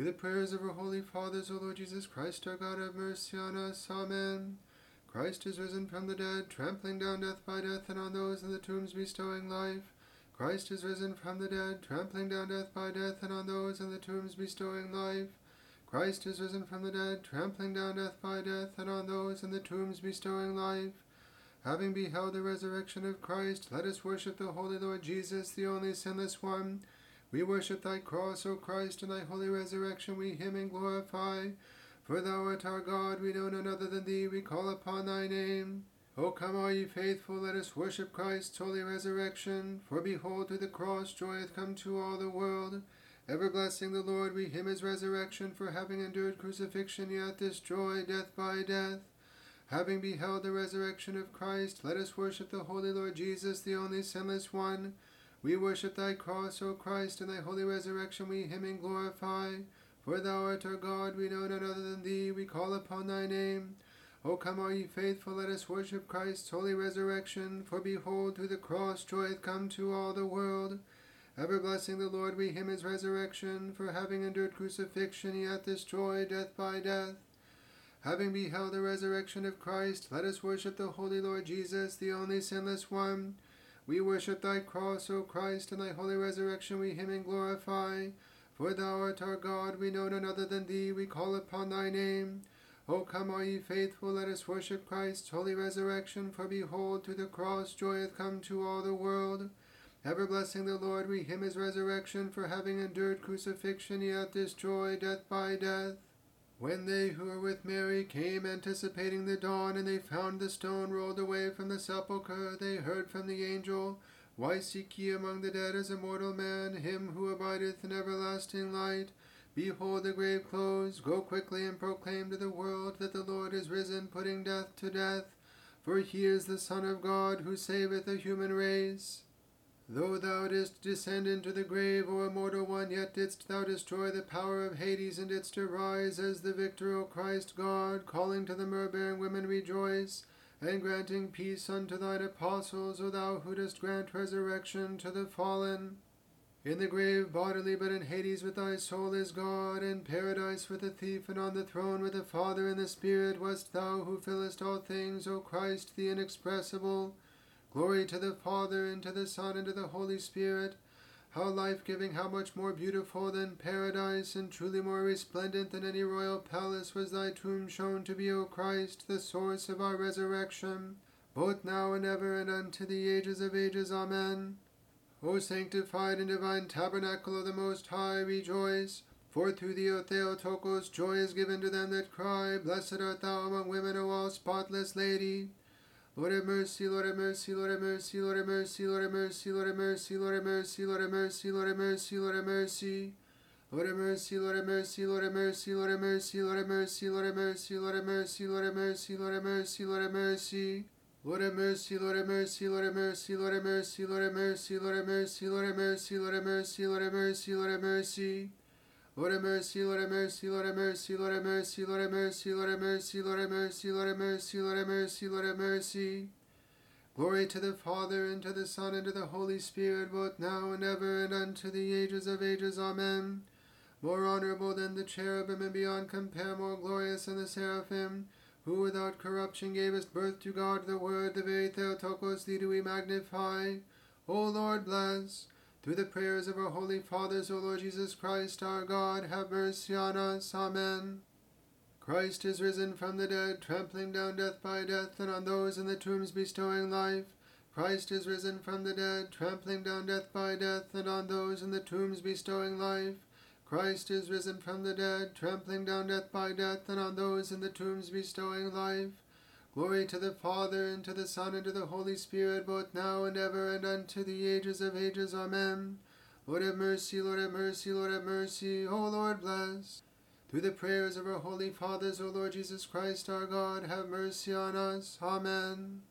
Through the prayers of our holy fathers, O Lord Jesus Christ, our God, have mercy on us. Amen. Christ is risen from the dead, trampling down death by death, and on those in the tombs bestowing life. Christ is risen from the dead, trampling down death by death, and on those in the tombs bestowing life. Christ is risen from the dead, trampling down death by death, and on those in the tombs bestowing life. Having beheld the resurrection of Christ, let us worship the Holy Lord Jesus, the only sinless one. We worship thy cross, O Christ, and thy holy resurrection we hymn and glorify. For thou art our God, we know none other than thee, we call upon thy name. O come, all ye faithful, let us worship Christ's holy resurrection. For behold, through the cross joy hath come to all the world. Ever blessing the Lord, we hymn his resurrection, for having endured crucifixion, yet destroyed death by death. Having beheld the resurrection of Christ, let us worship the Holy Lord Jesus, the only sinless one. We worship thy cross, O Christ, and thy holy resurrection we hymn and glorify. For thou art our God, we know none other than thee, we call upon thy name. O come, all ye faithful, let us worship Christ's holy resurrection. For behold, through the cross joy hath come to all the world. Ever blessing the Lord, we hymn his resurrection. For having endured crucifixion, he hath destroyed death by death. Having beheld the resurrection of Christ, let us worship the holy Lord Jesus, the only sinless one. We worship thy cross, O Christ, and thy holy resurrection we hymn and glorify. For thou art our God, we know none other than thee, we call upon thy name. O come, all ye faithful, let us worship Christ's holy resurrection, for behold, to the cross joy hath come to all the world. Ever blessing the Lord, we hymn his resurrection, for having endured crucifixion, he hath destroyed death by death. When they who were with Mary came anticipating the dawn, and they found the stone rolled away from the sepulchre, they heard from the angel, why seek ye among the dead as a mortal man, him who abideth in everlasting light? Behold the grave closed. Go quickly and proclaim to the world that the Lord is risen, putting death to death. For he is the Son of God, who saveth the human race. Though thou didst descend into the grave, O immortal one, yet didst thou destroy the power of Hades, and didst arise as the victor, O Christ God, calling to the myrrh-bearing women, rejoice and granting peace unto thine apostles, O thou who dost grant resurrection to the fallen. In the grave bodily, but in Hades with thy soul is God, in paradise with the thief, and on the throne with the Father and the Spirit wast thou who fillest all things, O Christ, the inexpressible. Glory to the Father, and to the Son, and to the Holy Spirit. How life giving, how much more beautiful than paradise, and truly more resplendent than any royal palace was thy tomb shown to be, O Christ, the source of our resurrection, both now and ever, and unto the ages of ages. Amen. O sanctified and divine tabernacle of the Most High, rejoice. For through thee, O Theotokos, joy is given to them that cry, Blessed art thou among women, O all spotless Lady. Lord have mercy, Lord have mercy, Lord have mercy, Lord have mercy, Lord have mercy, Lord have mercy, Lord have mercy, Lord have mercy, Lord have mercy, Lord have mercy. Lord have mercy, Lord have mercy, Lord have mercy, Lord have mercy, Lord have mercy, Lord have mercy, Lord have mercy, Lord have mercy, Lord have mercy, Lord have mercy. Lord have mercy, Lord have mercy, Lord have mercy, Lord have mercy, Lord have mercy, Lord have mercy, Lord have mercy, Lord have mercy, Lord have mercy, Lord have mercy. Lord have mercy, Lord have mercy, Lord have mercy, Lord have mercy, Lord have mercy, Lord have mercy, Lord have mercy, Lord have mercy, Lord have mercy, Lord have mercy. Glory to the Father, and to the Son, and to the Holy Spirit, both now and ever, and unto the ages of ages. Amen. More honorable than the cherubim, and beyond compare, more glorious than the seraphim, who without corruption gavest birth to God the Word, the very Theotokos, thee do we magnify. O Lord, bless. Through the prayers of our holy fathers, O Lord Jesus Christ, our God, have mercy on us. Amen. Christ is risen from the dead, trampling down death by death, and on those in the tombs bestowing life. Christ is risen from the dead, trampling down death by death, and on those in the tombs bestowing life. Christ is risen from the dead, trampling down death by death, and on those in the tombs bestowing life. Glory to the Father, and to the Son, and to the Holy Spirit, both now and ever, and unto the ages of ages. Amen. Lord have mercy, Lord have mercy, Lord have mercy. O Lord, bless. Through the prayers of our holy fathers, O Lord Jesus Christ, our God, have mercy on us. Amen.